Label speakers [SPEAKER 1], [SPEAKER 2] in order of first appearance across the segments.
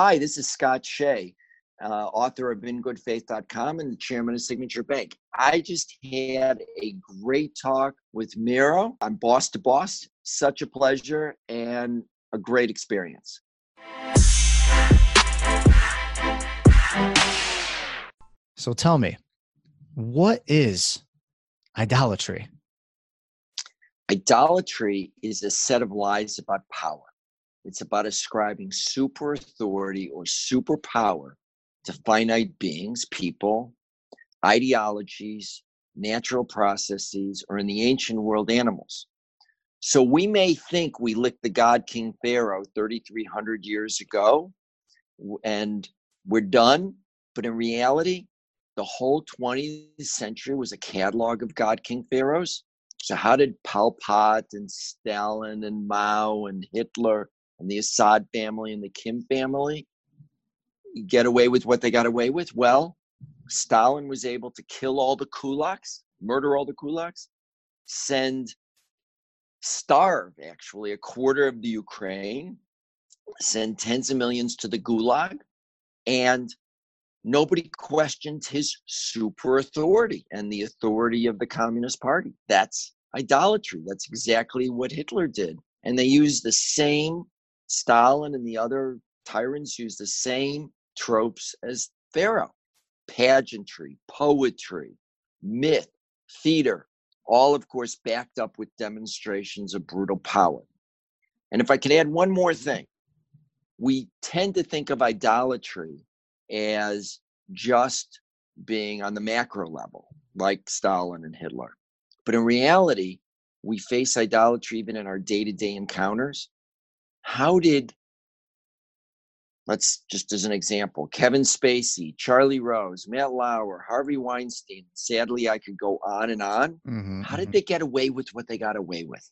[SPEAKER 1] Hi, this is Scott Shay, uh, author of InGoodFaith.com and the chairman of Signature Bank. I just had a great talk with Miro. I'm boss to boss. Such a pleasure and a great experience.
[SPEAKER 2] So tell me, what is idolatry?
[SPEAKER 1] Idolatry is a set of lies about power. It's about ascribing super authority or superpower to finite beings, people, ideologies, natural processes, or in the ancient world, animals. So we may think we licked the god King Pharaoh 3,300 years ago and we're done. But in reality, the whole 20th century was a catalog of God King Pharaohs. So, how did Pol Pot and Stalin and Mao and Hitler and the Assad family and the Kim family get away with what they got away with? Well, Stalin was able to kill all the kulaks, murder all the kulaks, send, starve actually a quarter of the Ukraine, send tens of millions to the gulag, and nobody questioned his super authority and the authority of the Communist Party. That's idolatry. That's exactly what Hitler did. And they used the same, Stalin and the other tyrants used the same tropes as Pharaoh pageantry, poetry, myth, theater, all, of course, backed up with demonstrations of brutal power. And if I could add one more thing, we tend to think of idolatry as just being on the macro level, like Stalin and Hitler. But in reality, we face idolatry even in our day to day encounters. How did, let's just as an example, Kevin Spacey, Charlie Rose, Matt Lauer, Harvey Weinstein, sadly, I could go on and on. Mm-hmm, How did mm-hmm. they get away with what they got away with?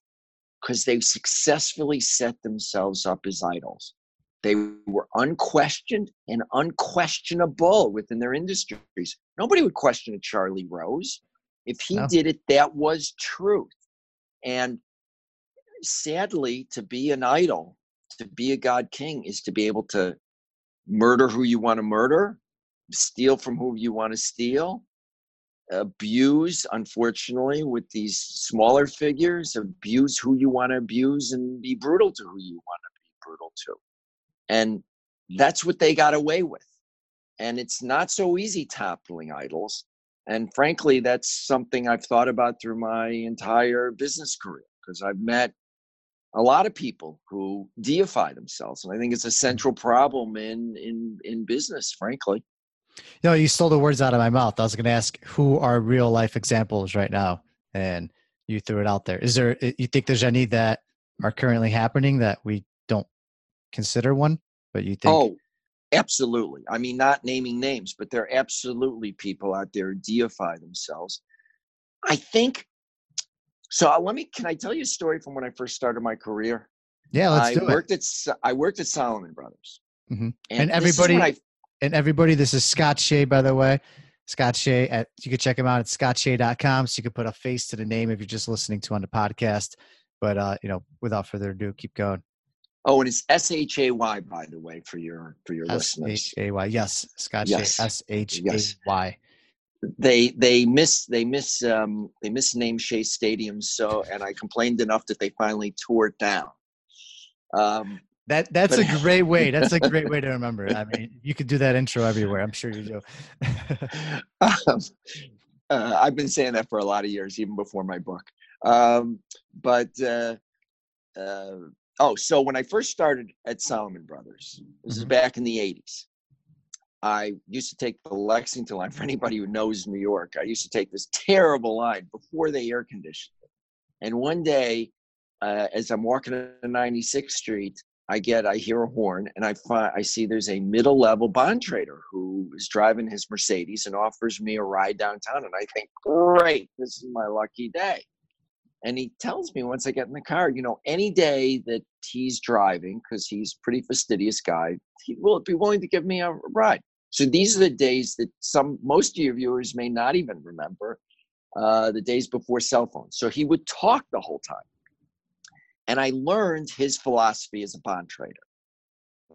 [SPEAKER 1] Because they successfully set themselves up as idols. They were unquestioned and unquestionable within their industries. Nobody would question a Charlie Rose. If he no. did it, that was truth. And sadly, to be an idol, to be a God King, is to be able to murder who you want to murder, steal from who you want to steal, abuse, unfortunately, with these smaller figures, abuse who you want to abuse, and be brutal to who you want to be brutal to. And mm. that's what they got away with. And it's not so easy toppling idols. And frankly, that's something I've thought about through my entire business career because I've met a lot of people who deify themselves. And I think it's a mm-hmm. central problem in in in business, frankly.
[SPEAKER 2] You know, you stole the words out of my mouth. I was going to ask who are real life examples right now, and you threw it out there. Is there? Eh, you think there's any that are currently happening that we don't consider one, but you think?
[SPEAKER 1] Oh, absolutely. I mean, not naming names, but there are absolutely people out there who deify themselves. I think. So uh, let me. Can I tell you a story from when I first started my career?
[SPEAKER 2] Yeah, let's
[SPEAKER 1] I
[SPEAKER 2] do
[SPEAKER 1] worked
[SPEAKER 2] it.
[SPEAKER 1] At I worked at Salomon Brothers,
[SPEAKER 2] mm-hmm. and, and everybody, I, and everybody. This is Scott Shay, by the way. Scott Shay at you can check him out at scottshay.com so you can put a face to the name if you're just listening to on the podcast. But uh, you know, without further ado, keep going.
[SPEAKER 1] Oh, and it's S H A Y, by the way, for your for your
[SPEAKER 2] S-H-A-Y.
[SPEAKER 1] listeners.
[SPEAKER 2] S H A Y. Yes, Scott yes. S H A Y.
[SPEAKER 1] They they miss they miss um they misnamed Shea Stadium so and I complained enough that they finally tore it down. Um,
[SPEAKER 2] that that's but, a great way. That's a great way to remember. I mean, you could do that intro everywhere. I'm sure you do.
[SPEAKER 1] um, uh, I've been saying that for a lot of years, even before my book. Um, but uh, uh, oh, so when I first started at Salomon Brothers, this mm-hmm. is back in the 80s. I used to take the Lexington line. For anybody who knows New York, I used to take this terrible line before they air conditioned it. And one day, uh, as I'm walking on 96th Street, I get, I hear a horn, and I find, I see there's a middle level bond trader who is driving his Mercedes and offers me a ride downtown. And I think, great, this is my lucky day. And he tells me once I get in the car, you know, any day that he's driving, because he's pretty fastidious guy, he will be willing to give me a ride. So these are the days that some most of your viewers may not even remember, uh, the days before cell phones. So he would talk the whole time. And I learned his philosophy as a bond trader.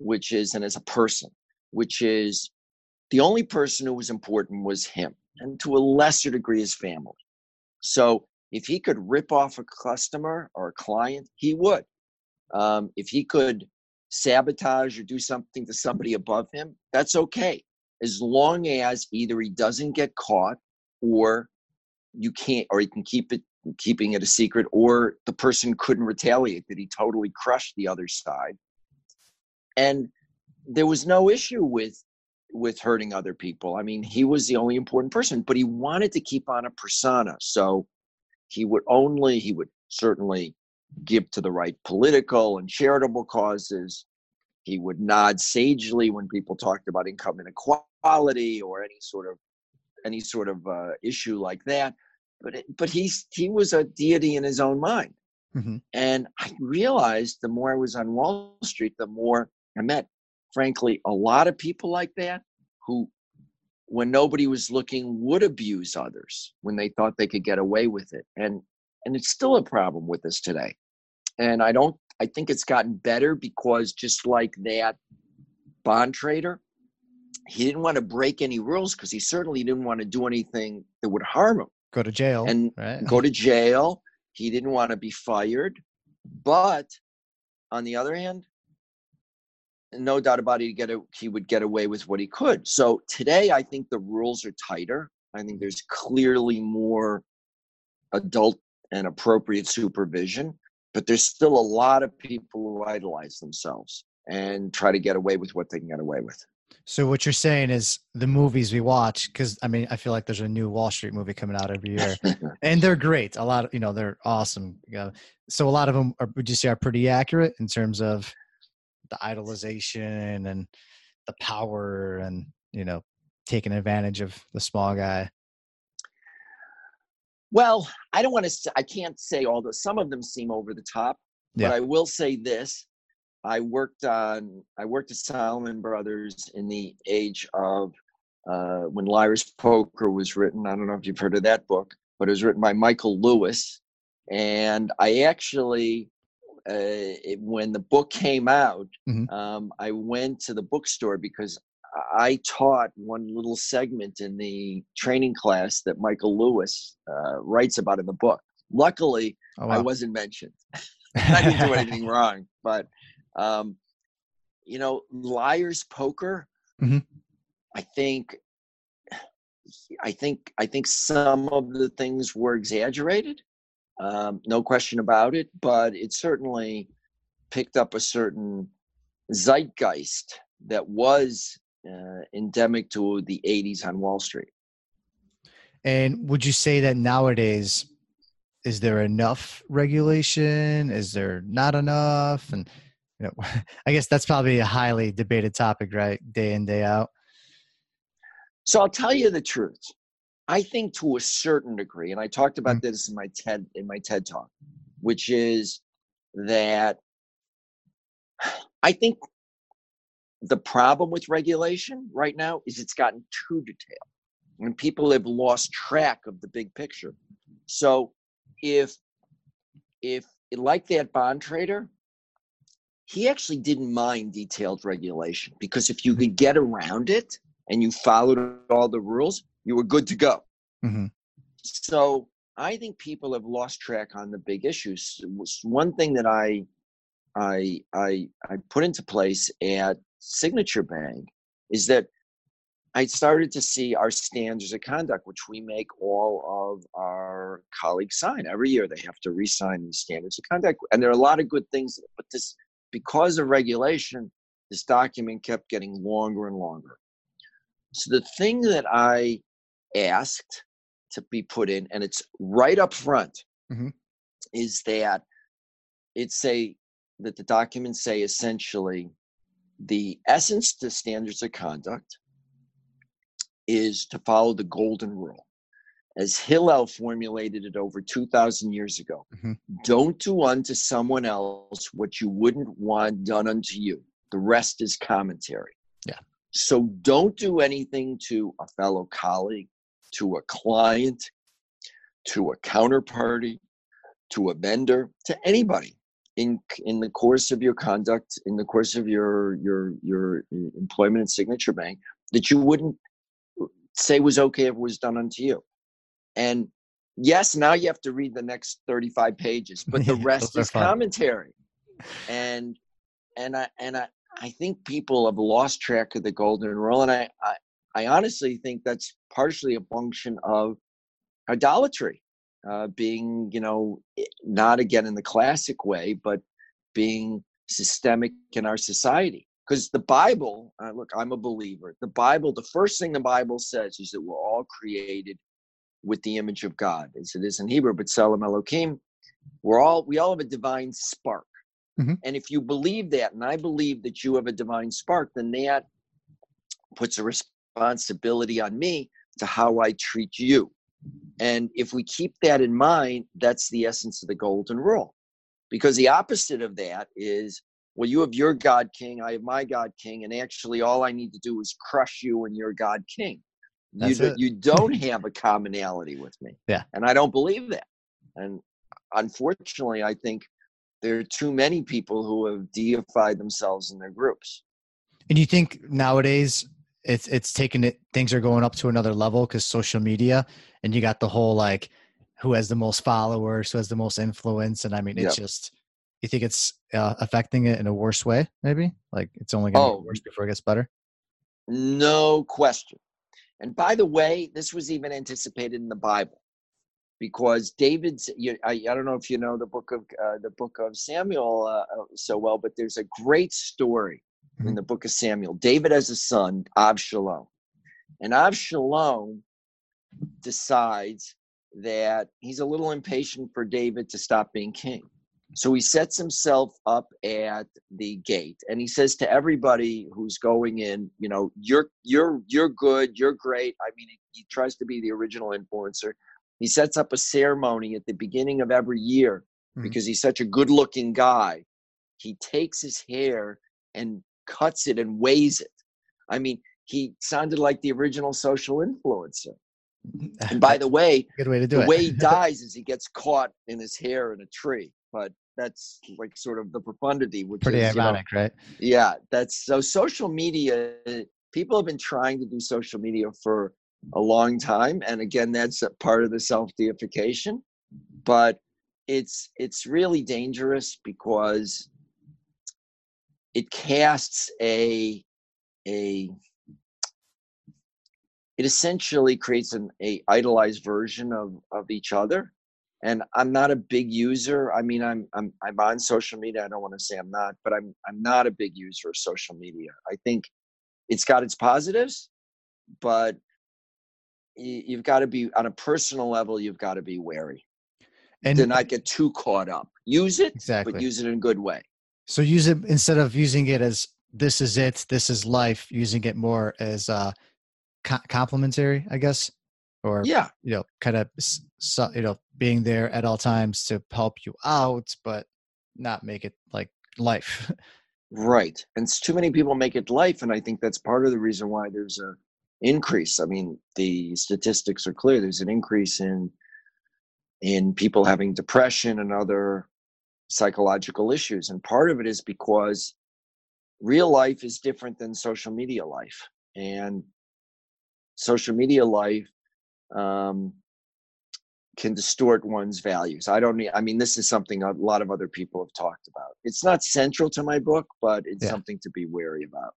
[SPEAKER 1] which is, and as a person, which is the only person who was important was him, and to a lesser degree, his family. So if he could rip off a customer or a client, he would. Um, if he could sabotage or do something to somebody above him, that's okay. As long as either he doesn't get caught or you can't, or he can keep it, keeping it a secret, or the person couldn't retaliate that he totally crushed the other side. And there was no issue with with hurting other people. I mean, he was the only important person, but he wanted to keep on a persona. So he would only, he would certainly give to the right political and charitable causes. He would nod sagely when people talked about income inequality or any sort of any sort of uh, issue like that. But it, but he's he was a deity in his own mind. Mm-hmm. And I realized the more I was on Wall Street, the more I met, frankly, a lot of people like that who, when nobody was looking, would abuse others when they thought they could get away with it. And and it's still a problem with us today. And I don't I think it's gotten better because just like that bond trader, he didn't want to break any rules because he certainly didn't want to do anything that would harm him.
[SPEAKER 2] Go to jail.
[SPEAKER 1] And right? go to jail. He didn't want to be fired. But on the other hand, no doubt about it, he, get a, he would get away with what he could. So today, I think the rules are tighter. I think there's clearly more adult and appropriate supervision, but there's still a lot of people who idolize themselves and try to get away with what they can get away with.
[SPEAKER 2] So what you're saying is the movies we watch, because I mean, I feel like there's a new Wall Street movie coming out every year, and they're great. A lot of you know, they're awesome. so a lot of them are, would you say are pretty accurate in terms of the idolization and the power and you know taking advantage of the small guy
[SPEAKER 1] well i don't want to i can't say all the some of them seem over the top yeah. but i will say this i worked on i worked at salomon brothers in the age of uh, when liar's poker was written i don't know if you've heard of that book but it was written by michael lewis and i actually uh, it, when the book came out, mm-hmm. um, I went to the bookstore because I taught one little segment in the training class that Michael Lewis uh, writes about in the book. Luckily, oh, wow. I wasn't mentioned. I didn't do anything wrong, but um, you know, liar's poker. Mm-hmm. I think, I think, I think some of the things were exaggerated um, no question about it. But it certainly picked up a certain zeitgeist that was uh, endemic to the 80s on Wall Street.
[SPEAKER 2] And would you say that nowadays, is there enough regulation? Is there not enough? And you know, I guess that's probably a highly debated topic, right? Day in, day out.
[SPEAKER 1] So I'll tell you the truth. I think to a certain degree, and I talked about mm-hmm. this in my TED in my TED talk, which is that I think the problem with regulation right now is it's gotten too detailed and people have lost track of the big picture. So if if like that bond trader, he actually didn't mind detailed regulation because if you could get around it and you followed all the rules, you were good to go. Mm-hmm. So I think people have lost track on the big issues. One thing that I I I I put into place at Signature Bank is that I started to see our standards of conduct, which we make all of our colleagues sign every year. They have to re-sign the standards of conduct, and there are a lot of good things. But this, because of regulation, this document kept getting longer and longer. So the thing that I asked to be put in, and it's right up front, mm-hmm. is that it say that the documents say essentially the essence to standards of conduct is to follow the golden rule as hillel formulated it over 2000 years ago mm-hmm. don't do unto someone else what you wouldn't want done unto you the rest is commentary
[SPEAKER 2] yeah
[SPEAKER 1] so don't do anything to a fellow colleague to a client, to a counterparty, to a vendor, to anybody in in the course of your conduct, in the course of your your your employment at Signature Bank, that you wouldn't say was okay if it was done unto you. And yes, now you have to read the next 35 pages, but the rest is fun. commentary. And and I and I I think people have lost track of the golden rule, and I, I I honestly think that's partially a function of idolatry, uh, being you know not again in the classic way, but being systemic in our society. Because the Bible, uh, look, I'm a believer. The Bible, the first thing the Bible says is that we're all created with the image of God, as it is in Hebrew, b'tselem Elohim. We're all we all have a divine spark. Mm-hmm. And if you believe that, and I believe that you have a divine spark, then that puts a responsibility on me to how I treat you. And if we keep that in mind, that's the essence of the golden rule. Because the opposite of that is, well, you have your God king, I have my God king, and actually all I need to do is crush you and your God king. you, do, you don't have a commonality with me.
[SPEAKER 2] Yeah.
[SPEAKER 1] And I don't believe that. And unfortunately, I think there are too many people who have deified themselves in their groups.
[SPEAKER 2] And you think nowadays it's it's taken it things are going up to another level because social media and you got the whole like who has the most followers, who has the most influence, and I mean it's yep. just you think it's uh, affecting it in a worse way maybe like it's only going to oh, get worse before it gets better
[SPEAKER 1] no question and by the way this was even anticipated in the bible because David's. You, I, I don't know if you know the book of uh, the book of Samuel uh, uh so well, but there's a great story mm-hmm. in the book of Samuel. David has a son, Avshalom, and Avshalom decides that he's a little impatient for David to stop being king. So he sets himself up at the gate and he says to everybody who's going in, you know, you're you're you're good, you're great. I mean, he, tries to be the original influencer. He sets up a ceremony at the beginning of every year mm-hmm. because he's such a good looking guy. He takes his hair and cuts it and weighs it. I mean, he sounded like the original social influencer. And by the way,
[SPEAKER 2] good way to do
[SPEAKER 1] the
[SPEAKER 2] it.
[SPEAKER 1] way he dies is he gets caught in his hair in a tree. But that's like sort of the profundity, which
[SPEAKER 2] pretty
[SPEAKER 1] is,
[SPEAKER 2] ironic, you know,
[SPEAKER 1] right? Yeah, that's so. Social media. People have been trying to do social media for a long time and again that's part of the self deification but it's it's really dangerous because it casts a a it essentially creates an a idolized version of of each other. And i'm not a big user i mean i'm i'm i'm on social media i don't want to say i'm not but i'm i'm not a big user of social media. I think it's got its positives but you've got to be on a personal level you've got to be wary and to not get too caught up. Use it exactly. but use it in a good way
[SPEAKER 2] so use it instead of using it as this is it this is life using it more as uh co- complementary i guess or
[SPEAKER 1] yeah
[SPEAKER 2] you know kind of so, you know being there at all times to help you out but not make it like life
[SPEAKER 1] right and too many people make it life and i think that's part of the reason why there's a increase. I mean, the statistics are clear. There's an increase in in people having depression and other psychological issues, and part of it is because real life is different than social media life, and social media life um, can distort one's values. I don't need, I mean, this is something a lot of other people have talked about. It's not central to my book, but it's yeah. something to be wary about.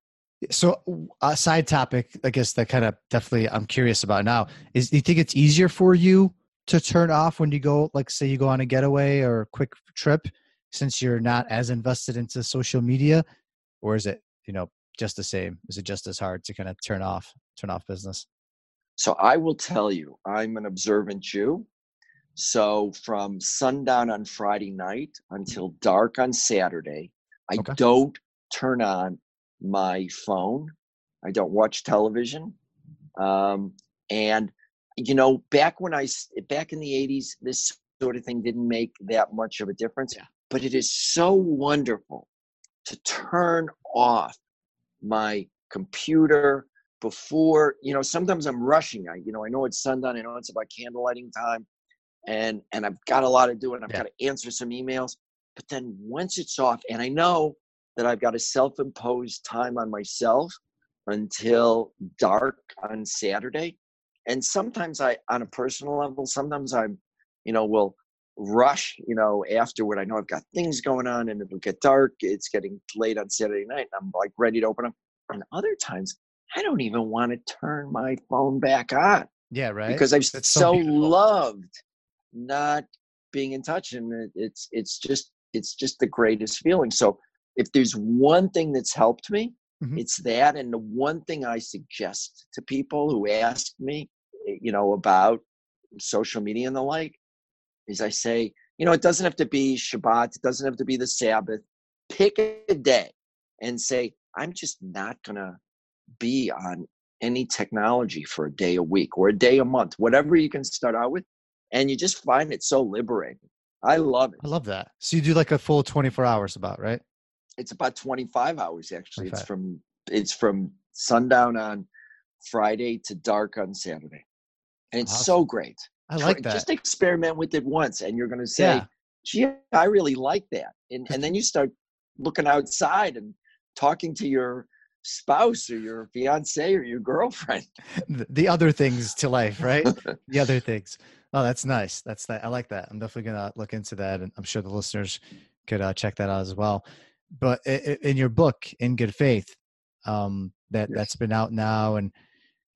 [SPEAKER 2] So, a side topic, I guess that kind of definitely I'm curious about now is: Do you think it's easier for you to turn off when you go, like, say, you go on a getaway or a quick trip, since you're not as invested into social media, or is it, you know, just the same? Is it just as hard to kind of turn off, turn off business?
[SPEAKER 1] So, I will tell you, I'm an observant Jew. So, from sundown on Friday night until dark on Saturday, I okay. don't turn on my phone. I don't watch television. Um, and you know, back when I back in the '80s, this sort of thing didn't make that much of a difference. Yeah. But it is so wonderful to turn off my computer before you know sometimes i'm rushing i you know i know it's sundown i know it's about candle lighting time and and i've got a lot to do and i've yeah. got to answer some emails But then once it's off, and I know that I've got a self imposed time on myself until dark on Saturday. And sometimes I, on a personal level, sometimes I'm, you know, will rush, you know, afterward. I know I've got things going on and it'll get dark. It's getting late on Saturday night. And I'm like ready to open up. And other times I don't even want to turn my phone back on.
[SPEAKER 2] Yeah, right.
[SPEAKER 1] Because I've That's so, so loved not being in touch. And it's it's just it's just the greatest feeling. So if there's one thing that's helped me, mm-hmm. it's that. And the one thing I suggest to people who ask me, eh, you know, about social media and the like, is I say, you know, it doesn't have to be Shabbat, it doesn't have to be the Sabbath. Pick a day and say, I'm just not gonna be on any technology for a day a week or a day a month, whatever you can start out with. And you just find it so liberating. I love it.
[SPEAKER 2] I love that. So you do like a full 24 hours about, right?
[SPEAKER 1] It's about 25 hours actually. 25. It's from it's from sundown on Friday to dark on Saturday. And it's awesome. so great.
[SPEAKER 2] I like that.
[SPEAKER 1] Just experiment with it once and you're going to say, yeah. gee, I really like that. And, and then you start looking outside and talking to your spouse or your fiance or your girlfriend.
[SPEAKER 2] The other things to life, right? the other things. Oh, that's nice. That's that. I like that. I'm definitely gonna look into that, and I'm sure the listeners could uh, check that out as well. But in your book, in good faith, um, that yes. that's been out now, and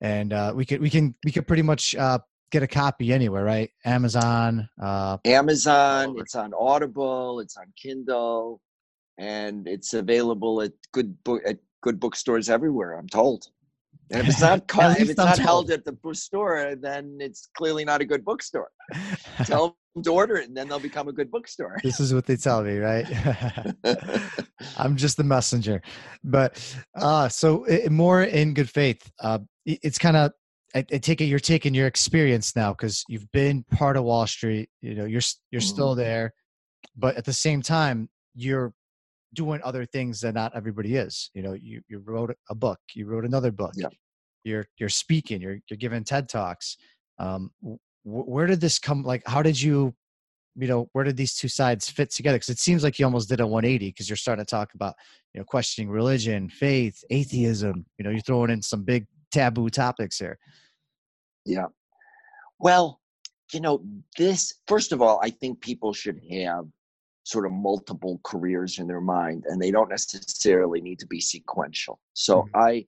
[SPEAKER 2] and uh, we could we can we could pretty much uh, get a copy anywhere, right? Amazon. Uh,
[SPEAKER 1] Amazon. It's on Audible. It's on Kindle, and it's available at good book at good bookstores everywhere. I'm told. And if it's not if it's not held at the bookstore, then it's clearly not a good bookstore. Tell them to order it, and then they'll become a good bookstore.
[SPEAKER 2] This is what they tell me, right? I'm just the messenger. But uh, so it, more in good faith. Uh, it's kind of I, I, take it you're taking your experience now because you've been part of Wall Street. You know, you're you're mm-hmm. still there, but at the same time, you're doing other things that not everybody is. You know, you you wrote a book, you wrote another book.
[SPEAKER 1] Yeah.
[SPEAKER 2] You're you're speaking, you're you're giving TED talks. Um, where did this come? Like, how did you, you know, where did these two sides fit together? Because it seems like you almost did a 180 because you're starting to talk about, you know, questioning religion, faith, atheism. You know, you're throwing in some big taboo topics here.
[SPEAKER 1] Yeah. Well, you know, this first of all, I think people should have sort of multiple careers in their mind and they don't necessarily need to be sequential so mm-hmm.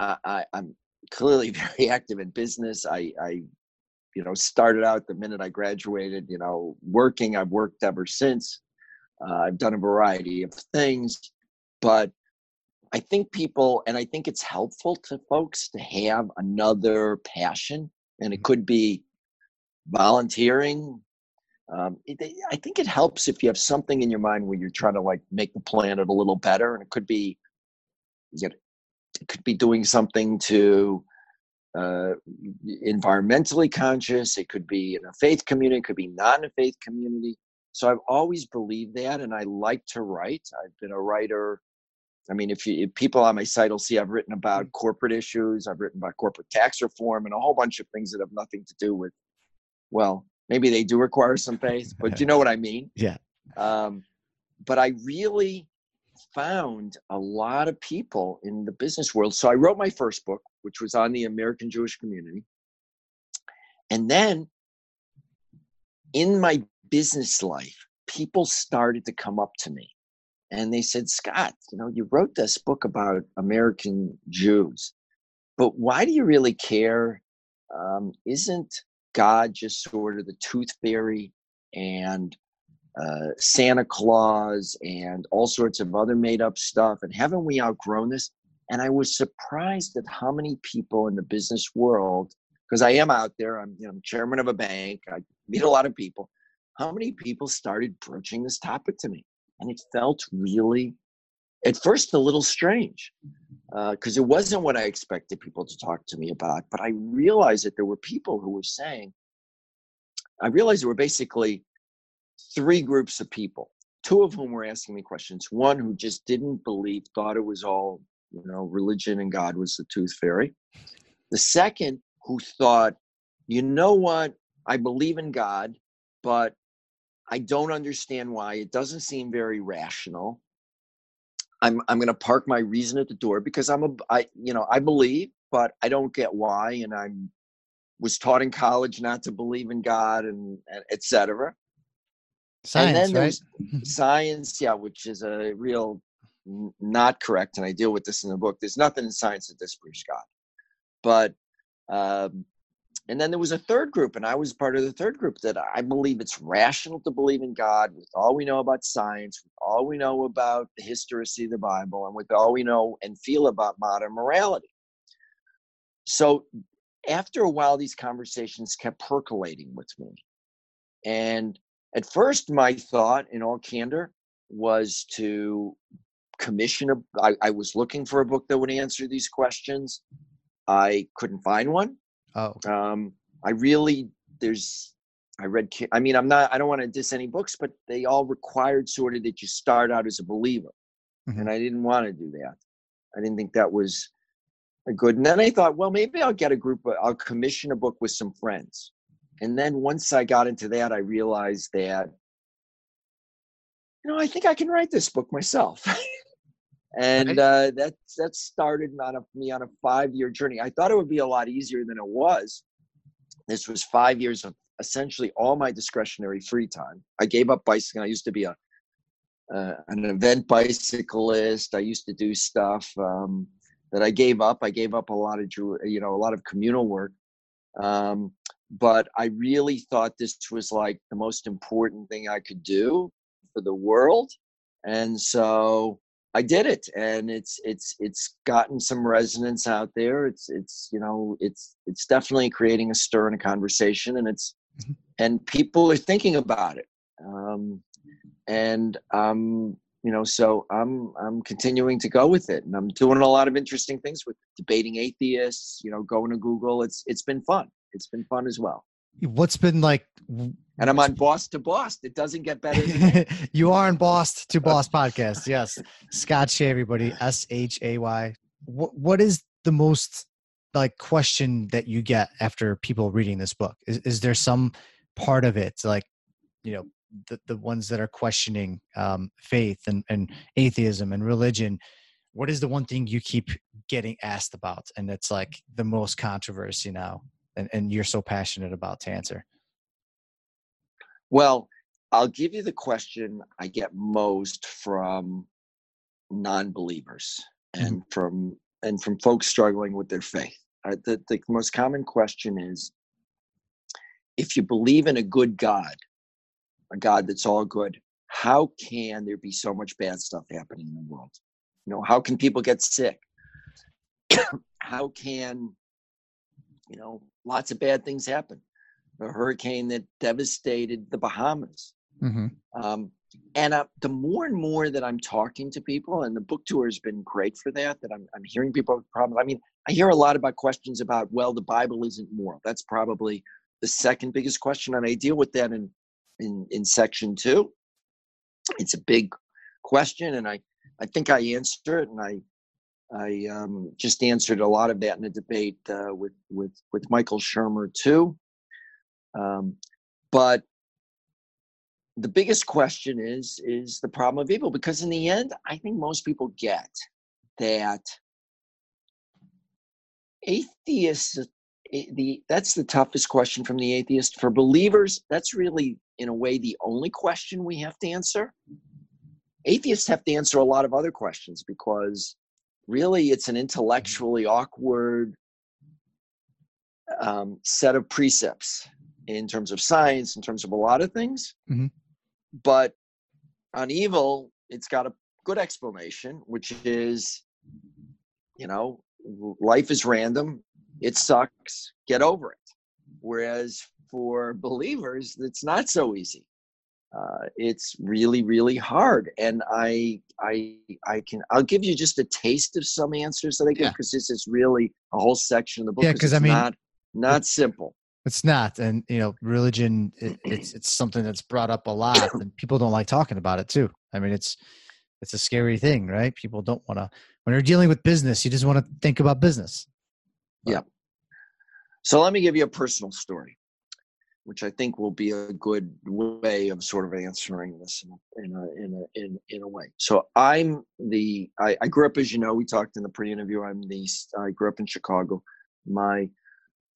[SPEAKER 1] I, I i'm clearly very active in business i i you know started out the minute i graduated you know working i've worked ever since uh, i've done a variety of things but i think people and i think it's helpful to folks to have another passion and it mm-hmm. could be volunteering um, it, I think it helps if you have something in your mind where you're trying to like make the planet a little better, and it could be, you know, it could be doing something to uh, environmentally conscious. It could be in a faith community. It could be not in a faith community. So I've always believed that, and I like to write. I've been a writer. I mean, if, you, if people on my site will see, I've written about mm. corporate issues. I've written about corporate tax reform and a whole bunch of things that have nothing to do with, well, maybe they do require some faith, but you know what I mean?
[SPEAKER 2] Yeah.
[SPEAKER 1] Um, but I really found a lot of people in the business world. So I wrote my first book, which was on the American Jewish community. And then in my business life, people started to come up to me and they said, Scott, you know, you wrote this book about American Jews, but why do you really care? Um, isn't God just sort of the tooth fairy and uh, Santa Claus and all sorts of other made up stuff. And haven't we outgrown this? And I was surprised at how many people in the business world, because I am out there, I'm, you know, chairman of a bank, I meet a lot of people, how many people started broaching this topic to me? And it felt really, at first, a little strange because uh, it wasn't what I expected people to talk to me about. But I realized that there were people who were saying, I realized there were basically three groups of people, two of whom were asking me questions. One who just didn't believe, thought it was all, you know, religion and God was the tooth fairy. The second who thought, you know what, I believe in God, but I don't understand why. It doesn't seem very rational. I'm I'm going to park my reason at the door because I'm a I you know I believe, but I don't get why, and I'm was taught in college not to believe in God and, and etc.
[SPEAKER 2] Science,
[SPEAKER 1] and then
[SPEAKER 2] right?
[SPEAKER 1] science, yeah, which is a real n- not correct, and I deal with this in the book. There's nothing in science that disproves God, but um, and then there was a third group, and I was part of the third group that I believe it's rational to believe in God with all we know about science, with all we know about the historicity of the Bible, and with all we know and feel about modern morality. So after a while, these conversations kept percolating with me. And at first, my thought, in all candor, was to commission a. I, I was looking for a book that would answer these questions. I couldn't find one.
[SPEAKER 2] Oh,
[SPEAKER 1] Um, I really there's I read I mean I'm not I don't want to diss any books, but they all required sort of that you start out as a believer.
[SPEAKER 2] Mhm.
[SPEAKER 1] And I didn't want to do that. I didn't think that was a good. And then I thought, well, maybe I'll get a group of, I'll commission a book with some friends. And then once I got into that, I realized that you know, I think I can write this book myself. and uh, that that started on a, me on a five year journey. I thought it would be a lot easier than it was. This was five years of essentially all my discretionary free time. I gave up bicycling. I used to be a uh, an event bicyclist. I used to do stuff um, that I gave up. I gave up a lot of you know a lot of communal work. Um, but I really thought this was like the most important thing I could do for the world, and so I did it, and it's it's it's gotten some resonance out there. It's it's you know it's it's definitely creating a stir in a conversation, and it's
[SPEAKER 2] Mhm.
[SPEAKER 1] and people are thinking about it. Um, and um, you know, so I'm I'm continuing to go with it, and I'm doing a lot of interesting things with it. debating atheists. You know, going to Google. It's it's been fun. It's been fun as well.
[SPEAKER 2] what's been like?
[SPEAKER 1] And I'm on Boss to Boss. It doesn't get better
[SPEAKER 2] you are on Boss to Boss podcast. Yes, Scott Shay, everybody. S H A Y. What What is the most like question that you get after people reading this book? Is Is there some part of it like you know the the ones that are questioning um, faith and and atheism and religion? What is the one thing you keep getting asked about, and it's like the most controversy now, and and you're so passionate about to answer?
[SPEAKER 1] Well, I'll give you the question I get most from non-believers and from and from folks struggling with their faith. Uh, the, the most common question is if you believe in a good God, a God that's all good, how can there be so much bad stuff happening in the world? You know, how can people get sick? how can, you know, lots of bad things happen? A hurricane that devastated the Bahamas.
[SPEAKER 2] Mm-hmm.
[SPEAKER 1] Um, and uh, the more and more that I'm talking to people, and the book tour has been great for that, that I'm, I'm hearing people have problems. I mean, I hear a lot about questions about, well, the Bible isn't moral. That's probably the second biggest question, and I deal with that in in, in section two. It's a big question, and I I think I answer it, and I I um, just answered a lot of that in a debate uh, with with with Michael Shermer too. Um, but the biggest question is is the problem of evil because in the end i think most people get that atheists eh, the that's the toughest question from the atheist. For believers that's really in a way the only question we have to answer. Atheists have to answer a lot of other questions because really it's an intellectually awkward um, set of precepts in terms of science in terms of a lot of things
[SPEAKER 2] Mhm.
[SPEAKER 1] but on evil it's got a good explanation which is you know life is random it sucks get over it whereas for believers it's not so easy uh, it's really really hard and i i i can i'll give you just a taste of some answers that i give
[SPEAKER 2] Yeah.
[SPEAKER 1] because this is really a whole section of the book
[SPEAKER 2] Yeah, because I mean,
[SPEAKER 1] not not simple
[SPEAKER 2] It's not, and you know, religion. It, it's it's something that's brought up a lot, and people don't like talking about it too. I mean, it's it's a scary thing, right? People don't want to. When you're dealing with business, you just want to think about business. Yeah.
[SPEAKER 1] So let me give you a personal story. which I think will be a good way of sort of answering this in a, in a, in in a way. So I'm the, I, I grew up, as you know, we talked in the pre-interview, I'm the, I grew up in Chicago. My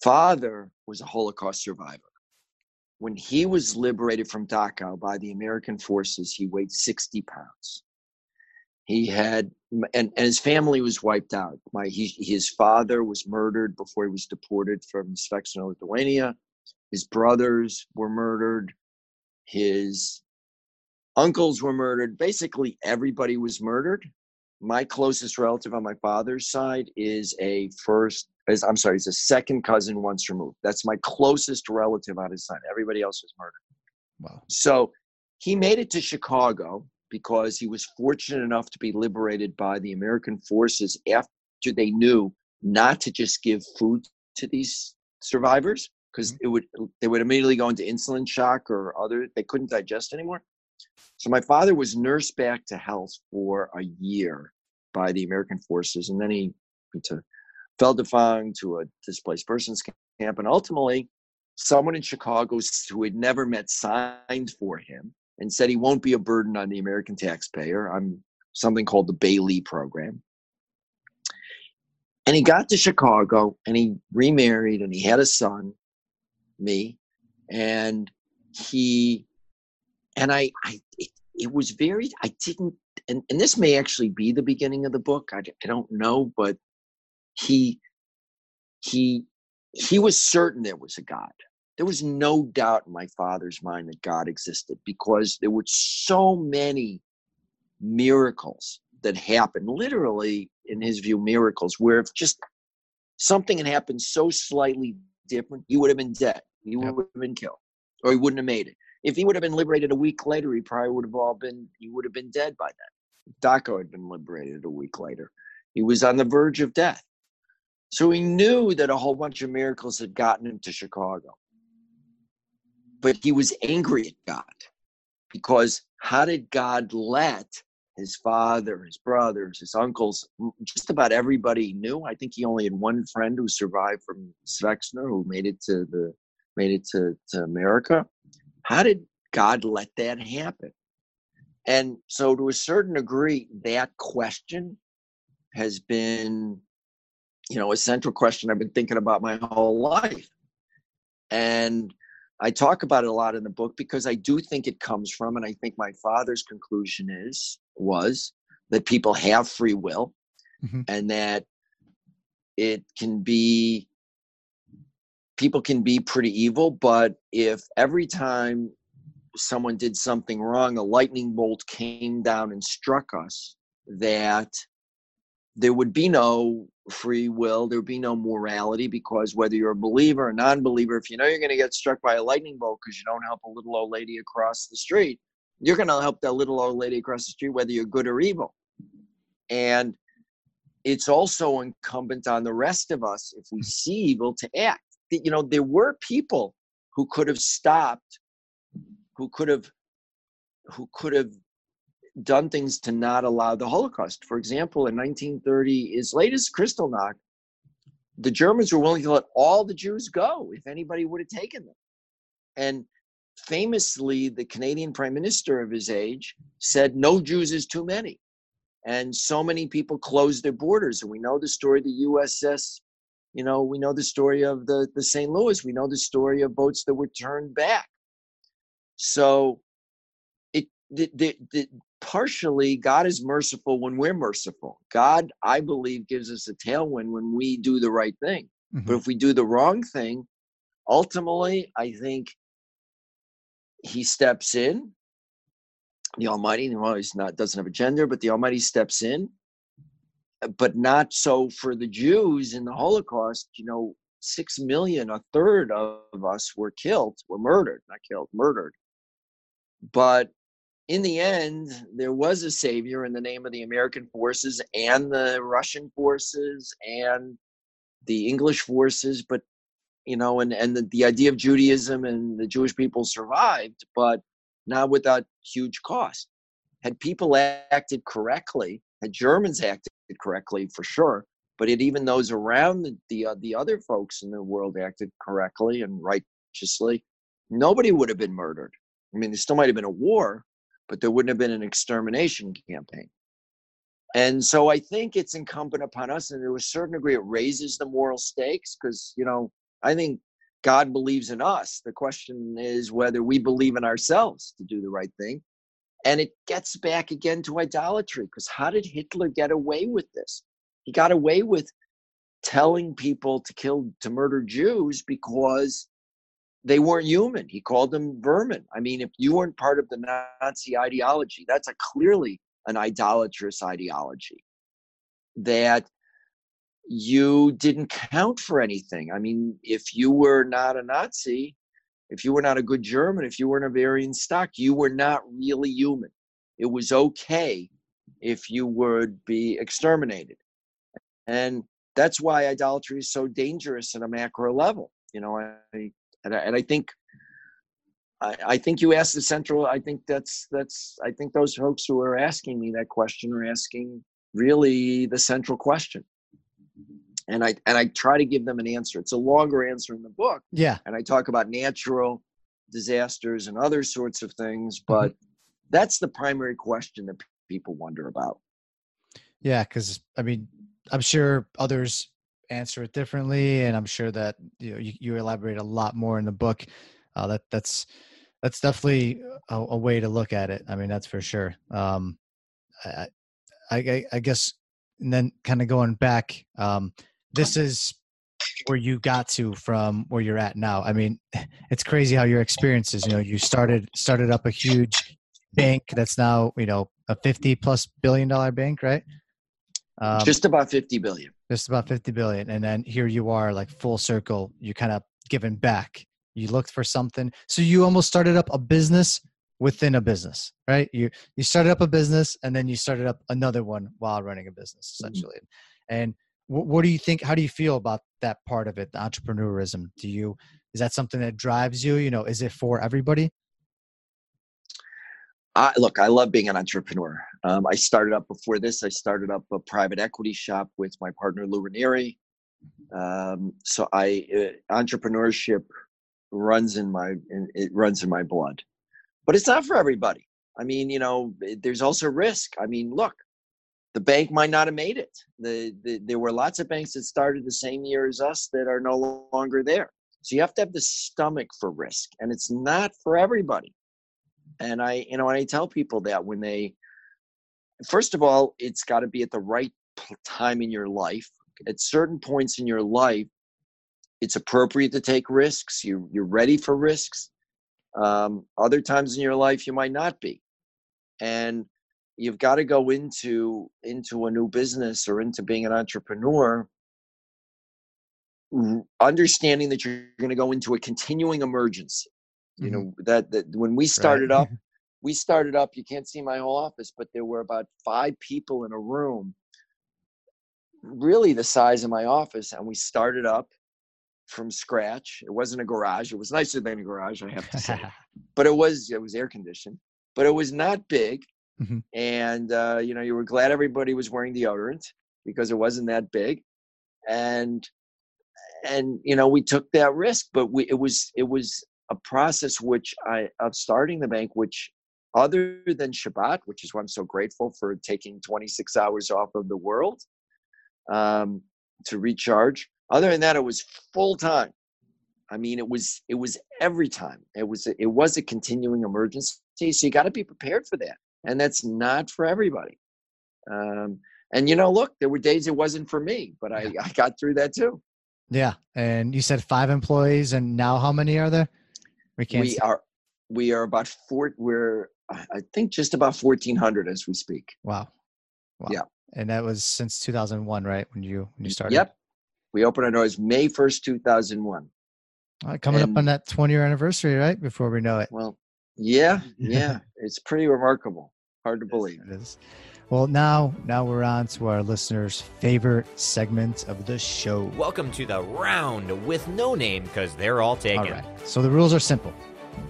[SPEAKER 1] father was a Holocaust survivor. When he was liberated from Dachau by the American forces, he weighed 60 pounds. He had, and, and his family was wiped out. My, he, his father was murdered before he was deported from Sveksna, Lithuania his brothers were murdered. His uncles were murdered. Basically, everybody was murdered. My closest relative on my father's side is a first, is, I'm sorry, he's a second cousin once removed. That's my closest relative on his side. Everybody else was murdered. Wow. So he made it to Chicago because he was fortunate enough to be liberated by the American forces after they knew not to just give food to these survivors, because mm-hmm. it would they would immediately go into insulin shock or other they couldn't digest anymore. So my father was nursed back to health for a year by the American forces, and then he went to Feldafing to a displaced persons camp, and ultimately, someone in Chicago who had never met signed for him and said he won't be a burden on the American taxpayer. I'm something called the Bailey program. And he got to Chicago and he remarried and he had a son me and he and i i it, it was very i didn't and, and this may actually be the beginning of the book I, I don't know but he he he was certain there was a god there was no doubt in my father's mind that god existed because there were so many miracles that happened literally in his view miracles where if just something had happened so slightly different he would have been dead he would have been killed, or he wouldn't have made it. If he would have been liberated a week later, he probably would have all been. He would have been dead by then. Dachau had been liberated a week later. He was on the verge of death. So he knew that a whole bunch of miracles had gotten him to Chicago. But he was angry at God because how did God let his father, his brothers, his uncles, just about everybody he knew? I think he only had one friend who survived from Sveksna who made it to the made it to, to America. How did God let that happen? And so, to a certain degree, that question has been, you know, a central question I've been thinking about my whole life. And I talk about it a lot in the book because I do think it comes from, and I think my father's conclusion is, was that people have free will mm-hmm. and that it can be people can be pretty evil, but if every time someone did something wrong, a lightning bolt came down and struck us, that there would be no free will, there would be no morality, because whether you're a believer or non believer, if you know you're going to get struck by a lightning bolt because you don't help a little old lady across the street, you're going to help that little old lady across the street, whether you're good or evil. And it's also incumbent on the rest of us, if we see evil, to act you know there were people who could have stopped who could have who could have done things to not allow the holocaust for example in 1930 as late as kristallnacht the germans were willing to let all the jews go if anybody would have taken them and famously the canadian prime minister of his age said no jews is too many and so many people closed their borders and we know the story of the uss you know, we know the story of the, the St. Louis. We know the story of boats that were turned back. So it the, the, the, partially God is merciful when we're merciful. God, I believe, gives us a tailwind when we do the right thing. Mm-hmm. But if we do the wrong thing, ultimately, I think he steps in. The Almighty, well, he's not doesn't have a gender, but the Almighty steps in but not so for the Jews in the Holocaust. You know, six million, a third of us were killed, were murdered, not killed, murdered. But in the end, there was a savior in the name of the American forces and the Russian forces and the English forces. But you know, and and the, the idea of Judaism and the Jewish people survived, but not without huge cost. Had people acted correctly, had Germans acted correctly for sure, but it even those around the the, uh, the other folks in the world acted correctly and righteously, nobody would have been murdered. I mean, there still might have been a war, but there wouldn't have been an extermination campaign. And so I think it's incumbent upon us, and to a certain degree, it raises the moral stakes because, you know, I think God believes in us. The question is whether we believe in ourselves to do the right thing. And it gets back again to idolatry because how did Hitler get away with this? He got away with telling people to kill, to murder Jews because they weren't human. He called them vermin. I mean, if you weren't part of the Nazi ideology, that's a clearly an idolatrous ideology that you didn't count for anything. I mean, if you were not a Nazi, if you were not a good German, if you were an Bavarian stock, you were not really human. It was okay if you would be exterminated. And that's why idolatry is so dangerous at a macro level. You know, I, and I, and I think I, I think you asked the central. I think that's that's. I think those folks who are asking me that question are asking really the central question. And I and I try to give them an answer. It's a longer answer in the book.
[SPEAKER 2] Yeah.
[SPEAKER 1] And I talk about natural disasters and other sorts of things,
[SPEAKER 2] Mm-hmm.
[SPEAKER 1] but that's the primary question that people wonder about.
[SPEAKER 2] Yeah, because I mean, I'm sure others answer it differently, and I'm sure that you know, you, you elaborate a lot more in the book. Uh, that that's that's definitely a, a, way to look at it. I mean, that's for sure. Um, I, I, I guess, and then kind of going back, um, this is where you got to from where you're at now. I mean, it's crazy how your experiences. You know, you started started up a huge bank that's now you know a 50 plus billion dollar bank, right?
[SPEAKER 1] Um, just about 50 billion.
[SPEAKER 2] Just about 50 billion. And then here you are, like full circle, you're kind of giving back. You looked for something. So you almost started up a business within a business, right? You you started up a business and then you started up another one while running a business, essentially. Mm-hmm. And what, what do you think? How do you feel about that part of it, the entrepreneurism? Do you is that something that drives you? You know, is it for everybody?
[SPEAKER 1] I, look, I love being an entrepreneur. Um, I started up before this. I started up a private equity shop with my partner Lew Ranieri. Um, so I uh, entrepreneurship runs in my in, it runs in my blood, but it's not for everybody. I mean, you know, there's also risk. I mean, look, the bank might not have made it. The, the there were lots of banks that started the same year as us that are no longer there. So you have to have the stomach for risk, and it's not for everybody and i you know and i tell people that when they first of all it's got to be at the right time in your life. At certain points in your life it's appropriate to take risks. You you're ready for risks. Um, other times in your life you might not be. And you've got to go into into a new business or into being an entrepreneur understanding that you're going to go into a continuing emergency you know mm-hmm. that, that when we started right. up we started up you can't see my whole office but there were about five people in a room really the size of my office and we started up from scratch it wasn't a garage it was nicer than a garage i have to say but it was it was air conditioned but it was not big mm-hmm. and uh, you know you were glad everybody was wearing deodorant because it wasn't that big and and you know we took that risk but we it was it was a process which I of starting the bank, which other than Shabbat, which is why I'm so grateful for taking 26 hours off of the world um, to recharge. Other than that, it was full time. I mean, it was it was every time. It was it was a continuing emergency, so you got to be prepared for that, and that's not for everybody. Um, and you know, look, there were days it wasn't for me, but I, I got through that too.
[SPEAKER 2] Yeah, and you said five employees, and now how many are there?
[SPEAKER 1] We can't. We see. are. We are about four. We're I think just about fourteen hundred as we speak.
[SPEAKER 2] Wow.
[SPEAKER 1] wow. Yeah.
[SPEAKER 2] And that was since two thousand one, right? When you when you started.
[SPEAKER 1] Yep. We opened our doors May first, two thousand one.
[SPEAKER 2] All right, coming and, up on that twenty year anniversary, right? Before we know it.
[SPEAKER 1] Well, yeah, yeah, it's pretty remarkable. Hard to believe.
[SPEAKER 2] It is. Well, now now we're on to our listeners' favorite segment of the show.
[SPEAKER 3] Welcome to the round with no name because they're all taken. All right.
[SPEAKER 2] So the rules are simple,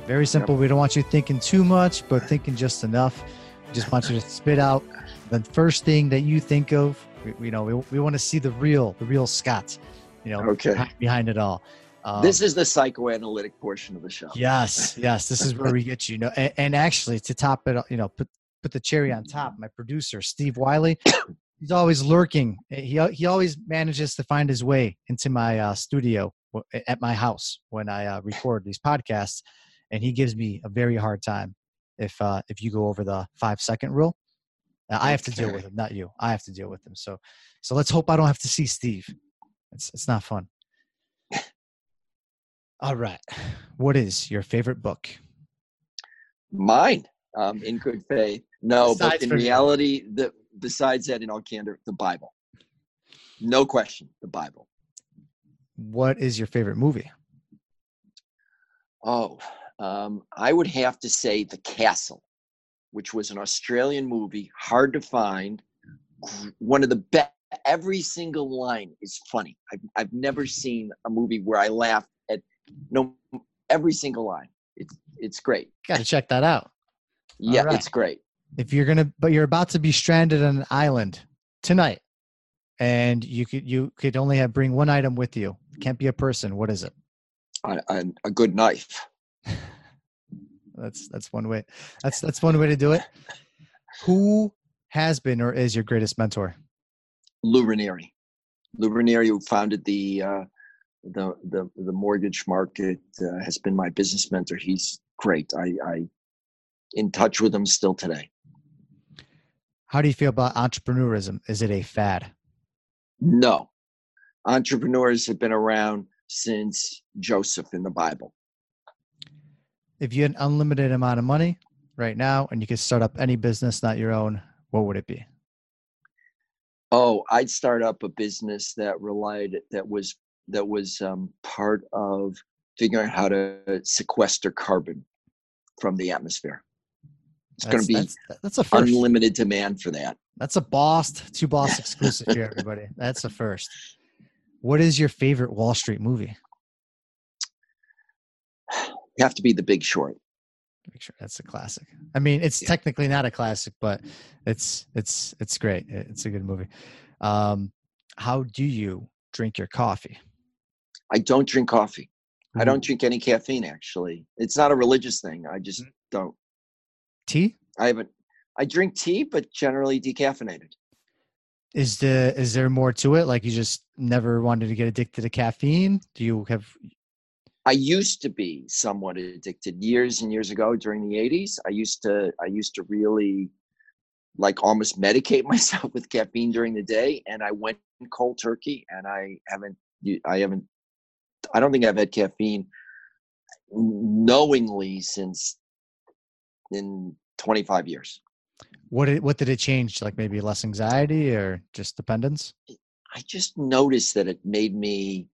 [SPEAKER 2] very simple. Yep. We don't want you thinking too much, but thinking just enough. We just want you to spit out the first thing that you think of. We, you know, we, we want to see the real, the real Scott. You know,
[SPEAKER 1] okay.
[SPEAKER 2] behind it all. Um,
[SPEAKER 1] this is the psychoanalytic portion of the show.
[SPEAKER 2] yes, yes. This is where we get you. you know, and, and actually to top it, you know, put put the cherry on top. My producer Steve Wiley, he's always lurking. He he always manages to find his way into my uh, studio at my house when I uh, record these podcasts, and he gives me a very hard time if uh, if you go over the five second rule. I have to deal with him, not you. I have to deal with him. So so let's hope I don't have to see Steve. It's it's not fun. All right. What is your favorite book?
[SPEAKER 1] Mine, um, in good faith. No,
[SPEAKER 2] Besides
[SPEAKER 1] but in
[SPEAKER 2] from you.
[SPEAKER 1] reality, the besides that, in all candor, the Bible. No question, the Bible.
[SPEAKER 2] What is your favorite movie?
[SPEAKER 1] Oh, um, I would have to say The Castle, which was an Australian movie, hard to find. One of the best. Every single line is funny. I've, I've never seen a movie where I laughed at no every single line. It's it's great.
[SPEAKER 2] Got to check that out.
[SPEAKER 1] Yeah,
[SPEAKER 2] right.
[SPEAKER 1] it's great.
[SPEAKER 2] If you're gonna, but you're about to be stranded on an island tonight, and you could you could only have bring one item with you. Can't be a person. What is it?
[SPEAKER 1] A, a, a good knife.
[SPEAKER 2] That's that's one way. That's that's one way to do it. Who has been or is your greatest mentor?
[SPEAKER 1] Lew Ranieri. Lew Ranieri, who founded the uh, the the the mortgage market, uh, has been my business mentor. He's great. I, I in touch with him still today.
[SPEAKER 2] How do you feel about entrepreneurism? Is it a fad?
[SPEAKER 1] No, entrepreneurs have been around since Joseph in the Bible.
[SPEAKER 2] If you had an unlimited amount of money right now and you could start up any business not your own, what would it be?
[SPEAKER 1] Oh, I'd start up a business that relied that was that was um, part of figuring out how to sequester carbon from the atmosphere. It's going to be
[SPEAKER 2] that's, that's a first.
[SPEAKER 1] unlimited demand for that.
[SPEAKER 2] That's a boss, to boss exclusive here, everybody. That's a first. What is your favorite Wall Street movie?
[SPEAKER 1] You have to be the Big Short.
[SPEAKER 2] Make sure that's a classic. I mean, it's
[SPEAKER 1] Yeah.
[SPEAKER 2] technically not a classic, but it's it's it's great. It's a good movie. Um, how do you drink your coffee?
[SPEAKER 1] I don't drink coffee. I don't drink any caffeine. Actually, it's not a religious thing. I just
[SPEAKER 2] Mm.
[SPEAKER 1] don't.
[SPEAKER 2] Tea.
[SPEAKER 1] I haven't. I drink tea, but generally decaffeinated.
[SPEAKER 2] Is the is there more to it? Like you just never wanted to get addicted to caffeine? Do you have
[SPEAKER 1] I used to be somewhat addicted years and years ago during the 80s. I used to I used to really like almost medicate myself with caffeine during the day and I went cold turkey and I haven't I haven't I don't think I've had caffeine knowingly since in 25 years.
[SPEAKER 2] what did what did it change? Like maybe less anxiety or just dependence?
[SPEAKER 1] I just noticed that it made me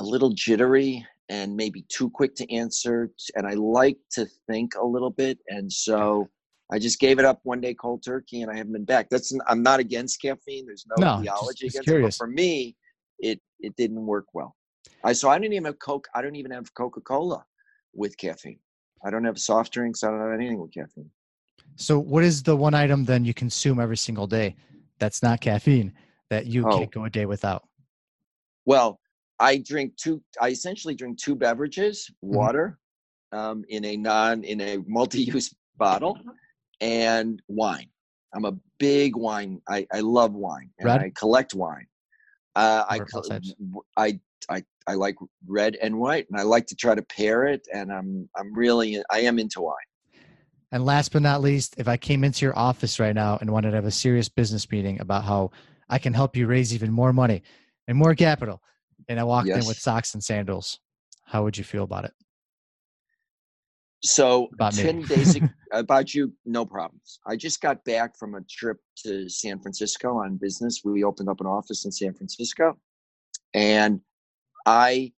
[SPEAKER 1] a little jittery and maybe too quick to answer. And I like to think a little bit. And so I just gave it up one day cold turkey and I haven't been back. That's I'm not against caffeine. There's no,
[SPEAKER 2] No, just-
[SPEAKER 1] theology
[SPEAKER 2] just
[SPEAKER 1] against it. But for me, it it didn't work well. I so I didn't even have Coke. I don't even have Coca-Cola with caffeine. I don't have soft drinks. I don't have anything with caffeine.
[SPEAKER 2] So what is the one item then you consume every single day that's not caffeine that you
[SPEAKER 1] Oh.
[SPEAKER 2] can't go a day without?
[SPEAKER 1] Well, I drink two. I essentially drink two beverages:
[SPEAKER 2] Mm-hmm.
[SPEAKER 1] water, um, in a non in a multi-use bottle, and wine. I'm a big wine. I, I love wine, and
[SPEAKER 2] Red?
[SPEAKER 1] I collect wine. Uh, I,
[SPEAKER 2] Or all
[SPEAKER 1] col-
[SPEAKER 2] types?
[SPEAKER 1] w- I I I like red and white, and I like to try to pair it. And I'm I'm really I am into wine.
[SPEAKER 2] And last but not least, if I came into your office right now and wanted to have a serious business meeting about how I can help you raise even more money and more capital, and I walked in with socks and sandals, how would you feel about it?
[SPEAKER 1] So
[SPEAKER 2] About me.
[SPEAKER 1] ten days ag- about you, no problems. I just got back from a trip to San Francisco on business. We opened up an office in San Francisco, and I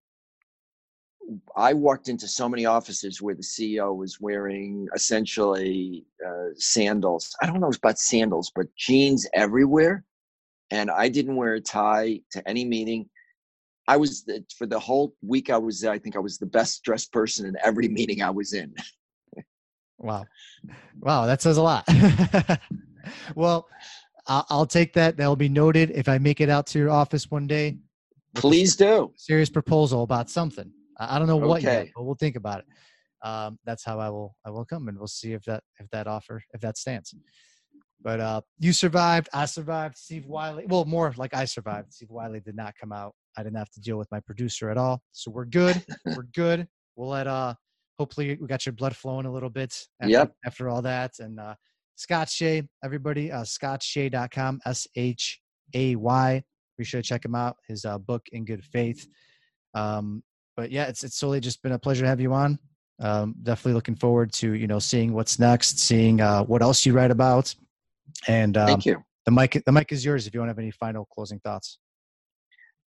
[SPEAKER 1] I walked into so many offices where the CEO was wearing essentially uh, sandals. I don't know about sandals, but jeans everywhere, and I didn't wear a tie to any meeting. I was the, for the whole week I was there. I think I was the best dressed person in every meeting I was in.
[SPEAKER 2] Wow. Wow, that says a lot. well, I'll, I'll take that. That'll be noted. If I make it out to your office one day,
[SPEAKER 1] Please do.
[SPEAKER 2] Serious proposal about something. I, I don't know what yet, but we'll think about it. Um, that's how I will I will come and we'll see if that if that offer if that stands. But uh, you survived. I survived. Steve Wiley. Well, more like I survived. Steve Wiley did not come out. I didn't have to deal with my producer at all. So we're good. we're good. We'll let uh hopefully we got your blood flowing a little bit after,
[SPEAKER 1] Yep.
[SPEAKER 2] after all that. And uh Scott Shay, everybody, uh scottshay.com, S H A Y. Be sure to check him out, his uh, book in good faith. Um, but yeah, it's it's solely just been a pleasure to have you on. Um, definitely looking forward to you know seeing what's next, seeing uh, what else you write about, and um,
[SPEAKER 1] Thank you.
[SPEAKER 2] the mic the mic is yours if you want to have any final closing thoughts.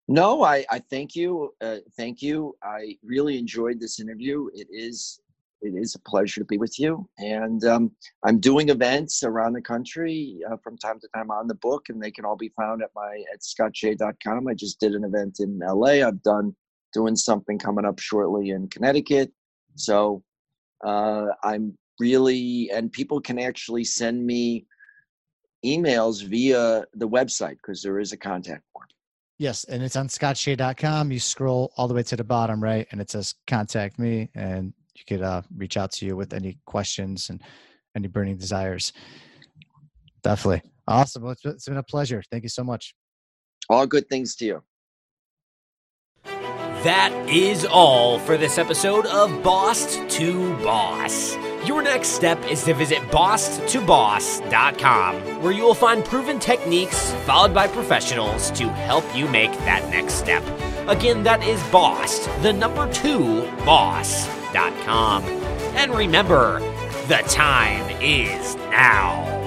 [SPEAKER 1] No, I, I thank you. Uh, thank you. I really enjoyed this interview. It is it is a pleasure to be with you. And um, I'm doing events around the country uh, from time to time on the book, and they can all be found at my at scottshay.com. I just did an event in LA. I've done doing something coming up shortly in Connecticut. So uh, I'm really and people can actually send me emails via the website because there is a contact form.
[SPEAKER 2] Yes, and it's on scottshay.com. You scroll all the way to the bottom right, and it says contact me, and you could uh, reach out to you with any questions and any burning desires. Definitely. Awesome. Well, it's been- it's been a pleasure. Thank you so much.
[SPEAKER 1] All good things to you.
[SPEAKER 3] That is all for this episode of Boss to Boss. Your next step is to visit bosstoboss.com, where you will find proven techniques followed by professionals to help you make that next step. Again, that is boss, the number two, boss.com. And remember, the time is now.